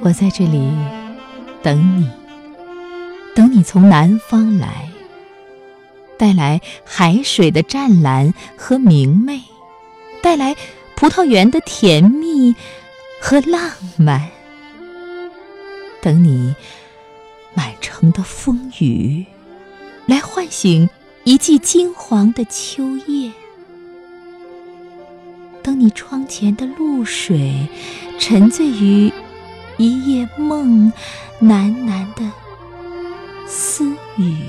我在这里等你，等你从南方来，带来海水的湛蓝和明媚，带来葡萄园的甜蜜和浪漫。等你满城的风雨，来唤醒一季金黄的秋叶。等你窗前的露水，沉醉于。一夜梦，喃喃的私语。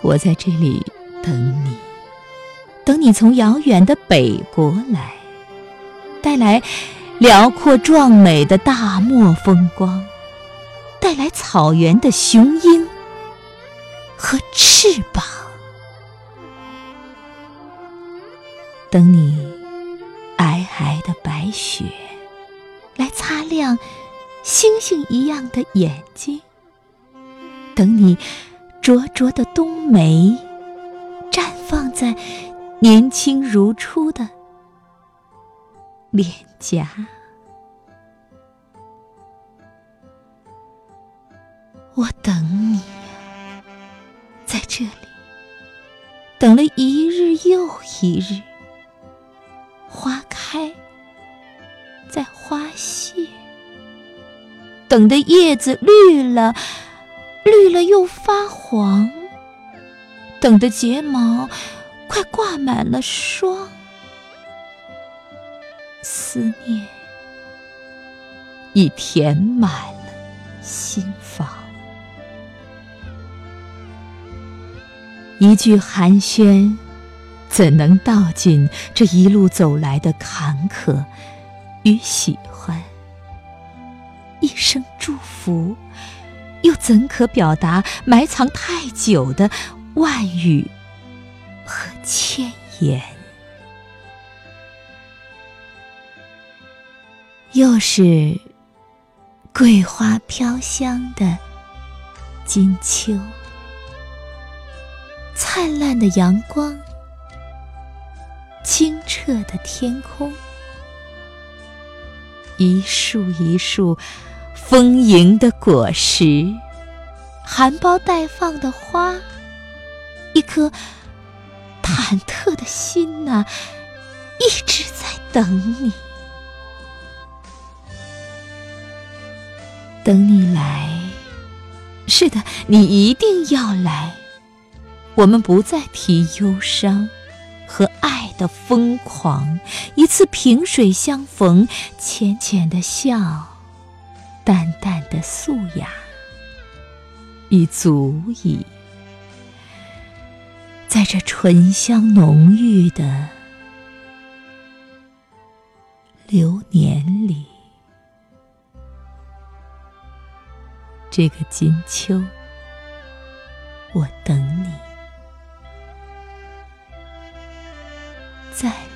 我在这里等你，等你从遥远的北国来，带来辽阔壮美的大漠风光，带来草原的雄鹰和翅膀。等你。白的白雪，来擦亮星星一样的眼睛。等你灼灼的冬梅，绽放在年轻如初的脸颊。我等你，在这里，等了一日又一日，开。在花谢，等的叶子绿了，绿了又发黄；等的睫毛快挂满了霜，思念已填满了心房。一句寒暄，怎能道尽这一路走来的坎坷？与喜欢，一声祝福，又怎可表达埋藏太久的万语和千言？又是桂花飘香的金秋，灿烂的阳光，清澈的天空。一树一树丰盈的果实，含苞待放的花，一颗忐忑的心呐，一直在等你，等你来。是的，你一定要来。我们不再提忧伤和爱。的疯狂，一次萍水相逢，浅浅的笑，淡淡的素雅，已足矣。在这醇香浓郁的流年里，这个金秋，我等你。在。